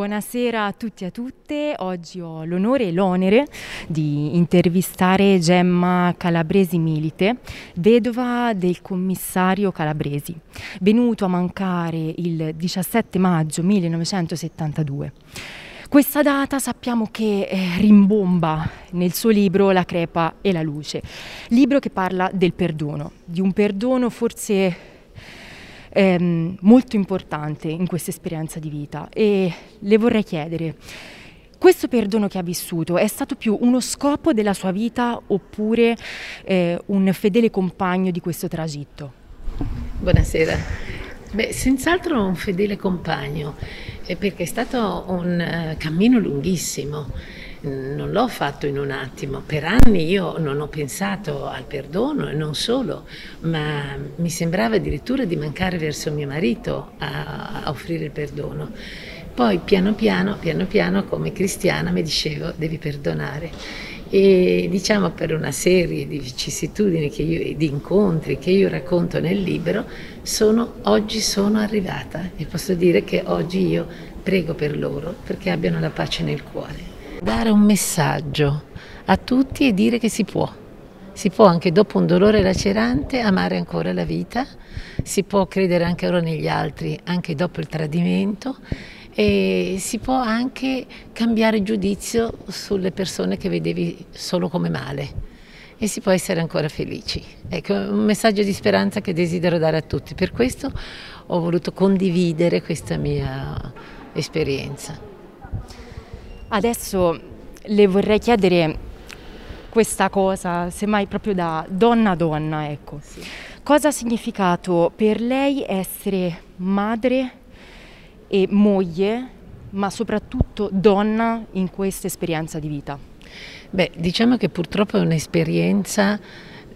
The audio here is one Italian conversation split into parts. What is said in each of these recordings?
Buonasera a tutti e a tutte. Oggi ho l'onore e l'onere di intervistare Gemma Calabresi Milite, vedova del commissario Calabresi, venuto a mancare il 17 maggio 1972. Questa data sappiamo che eh, rimbomba nel suo libro La crepa e la luce, libro che parla del perdono, di un perdono forse ehm, molto importante in questa esperienza di vita e le vorrei chiedere, questo perdono che ha vissuto è stato più uno scopo della sua vita oppure eh, un fedele compagno di questo tragitto? Buonasera. Beh, senz'altro un fedele compagno, perché è stato un uh, cammino lunghissimo non l'ho fatto in un attimo. Per anni io non ho pensato al perdono e non solo, ma mi sembrava addirittura di mancare verso mio marito a, a offrire il perdono. Poi piano piano, piano piano, come cristiana mi dicevo devi perdonare. E diciamo per una serie di vicissitudini, io, di incontri che io racconto nel libro, sono, oggi sono arrivata e posso dire che oggi io prego per loro perché abbiano la pace nel cuore. Dare un messaggio a tutti e dire che si può. Si può anche dopo un dolore lacerante amare ancora la vita, si può credere anche ora negli altri, anche dopo il tradimento e si può anche cambiare giudizio sulle persone che vedevi solo come male e si può essere ancora felici. Ecco, un messaggio di speranza che desidero dare a tutti. Per questo ho voluto condividere questa mia esperienza. Adesso le vorrei chiedere questa cosa, semmai proprio da donna a donna, ecco. Sì. Cosa ha significato per lei essere madre e moglie, ma soprattutto donna in questa esperienza di vita? Beh, diciamo che purtroppo è un'esperienza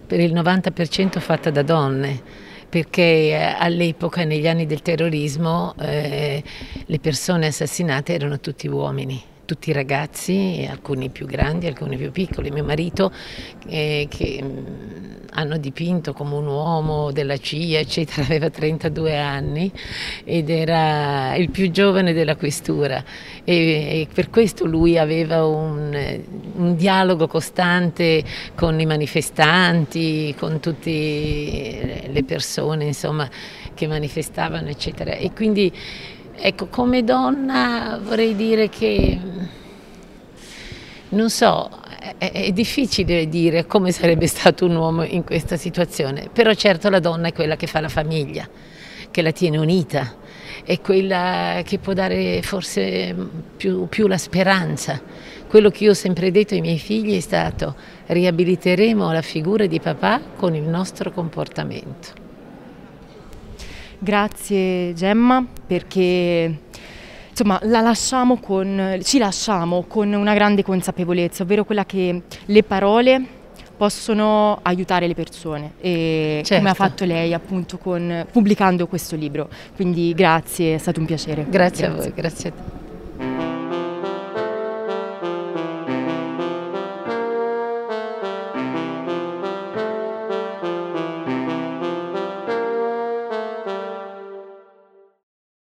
per il 90% fatta da donne perché eh, all'epoca, negli anni del terrorismo, eh, le persone assassinate erano tutti uomini tutti i ragazzi, alcuni più grandi, alcuni più piccoli. Mio marito eh, che mh, mm, hanno dipinto come un uomo della CIA, eccetera, aveva 32 anni ed era il più giovane della questura e, e per questo lui aveva un, un, dialogo costante con i manifestanti, con tutte le persone insomma, che manifestavano, eccetera. E quindi Ecco, come donna vorrei dire che, non so, è, è, difficile dire come sarebbe stato un uomo in questa situazione, però certo la donna è quella che fa la famiglia, che la tiene unita, è quella che può dare forse più, più la speranza. Quello che io ho sempre detto ai miei figli è stato riabiliteremo la figura di papà con il nostro comportamento. Grazie Gemma perché insomma, la lasciamo con, ci lasciamo con una grande consapevolezza, ovvero quella che le parole possono aiutare le persone certo. come ha fatto lei appunto con, pubblicando questo libro. Quindi grazie, è stato un piacere. Grazie, grazie. a voi, grazie a te.